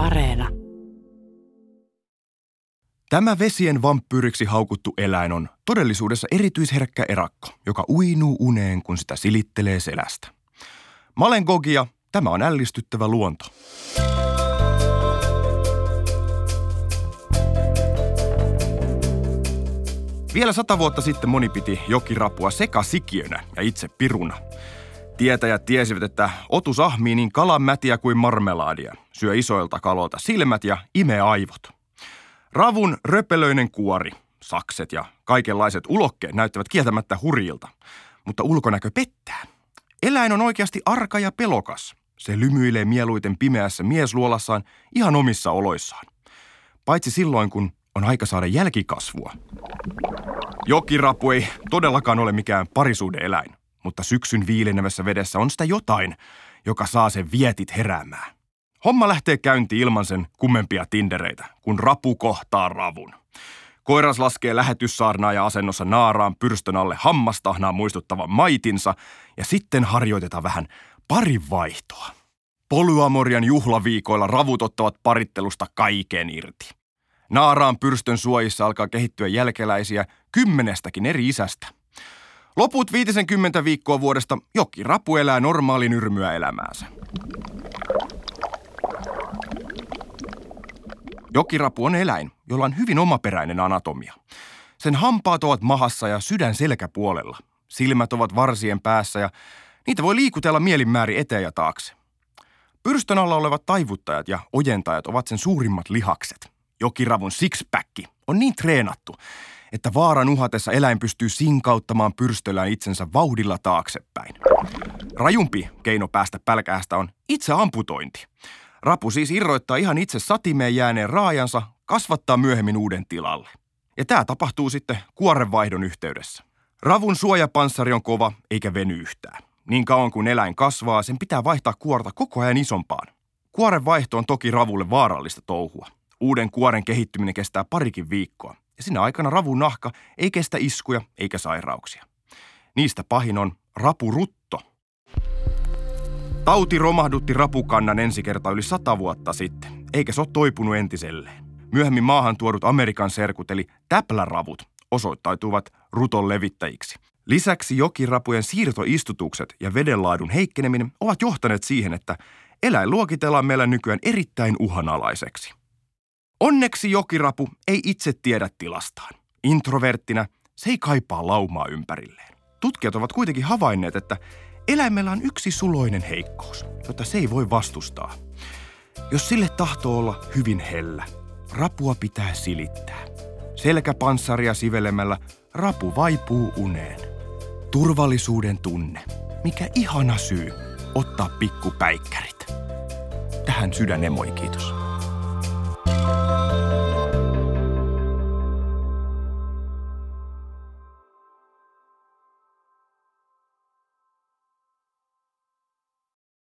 Areena. Tämä vesien vampyyriksi haukuttu eläin on todellisuudessa erityisherkkä erakko, joka uinuu uneen, kun sitä silittelee selästä. Malengogia, tämä on ällistyttävä luonto. Vielä sata vuotta sitten moni piti jokirapua sekasikiönä ja itse piruna. Tietäjät tiesivät, että otus ahmii niin kalan mätiä kuin marmelaadia, syö isoilta kaloilta silmät ja imee aivot. Ravun röpelöinen kuori, sakset ja kaikenlaiset ulokkeet näyttävät kieltämättä hurjilta, mutta ulkonäkö pettää. Eläin on oikeasti arka ja pelokas. Se lymyilee mieluiten pimeässä miesluolassaan ihan omissa oloissaan. Paitsi silloin, kun on aika saada jälkikasvua. Jokirapu ei todellakaan ole mikään parisuudeeläin, mutta syksyn viilenevässä vedessä on sitä jotain, joka saa sen vietit heräämään. Homma lähtee käynti ilman sen kummempia tindereitä, kun rapu kohtaa ravun. Koiras laskee lähetyssaarnaa asennossa naaraan pyrstön alle hammastahnaa muistuttavan maitinsa ja sitten harjoitetaan vähän parin vaihtoa. Polyamorian juhlaviikoilla ravut ottavat parittelusta kaiken irti. Naaraan pyrstön suojissa alkaa kehittyä jälkeläisiä kymmenestäkin eri isästä. Loput 50 viikkoa vuodesta joki rapu elää normaalin yrmyä elämäänsä. Jokirapu on eläin, jolla on hyvin omaperäinen anatomia. Sen hampaat ovat mahassa ja sydän selkäpuolella. Silmät ovat varsien päässä ja niitä voi liikutella mielinmäärin eteen ja taakse. Pyrstön alla olevat taivuttajat ja ojentajat ovat sen suurimmat lihakset. Jokiravun sixpacki on niin treenattu, että vaaran uhatessa eläin pystyy sinkauttamaan pyrstöllään itsensä vauhdilla taaksepäin. Rajumpi keino päästä pälkähästä on itse amputointi. Rapu siis irroittaa ihan itse satimeen jääneen raajansa, kasvattaa myöhemmin uuden tilalle. Ja tämä tapahtuu sitten kuorenvaihdon yhteydessä. Ravun suojapanssari on kova eikä veny yhtään. Niin kauan kuin eläin kasvaa, sen pitää vaihtaa kuorta koko ajan isompaan. Kuorenvaihto on toki ravulle vaarallista touhua. Uuden kuoren kehittyminen kestää parikin viikkoa, ja sinä aikana ravun nahka ei kestä iskuja eikä sairauksia. Niistä pahin on rapurutto. Tauti romahdutti rapukannan ensi kerta yli sata vuotta sitten, eikä se ole toipunut entiselleen. Myöhemmin maahan tuodut Amerikan serkut eli täpläravut osoittautuvat ruton levittäjiksi. Lisäksi jokirapujen siirtoistutukset ja vedenlaadun heikkeneminen ovat johtaneet siihen, että eläin luokitellaan meillä nykyään erittäin uhanalaiseksi. Onneksi jokirapu ei itse tiedä tilastaan. Introverttina se ei kaipaa laumaa ympärilleen. Tutkijat ovat kuitenkin havainneet, että eläimellä on yksi suloinen heikkous, jota se ei voi vastustaa. Jos sille tahtoo olla hyvin hellä, rapua pitää silittää. Selkäpanssaria sivelemällä rapu vaipuu uneen. Turvallisuuden tunne. Mikä ihana syy ottaa pikkupäikkärit. Tähän sydän emoi, kiitos.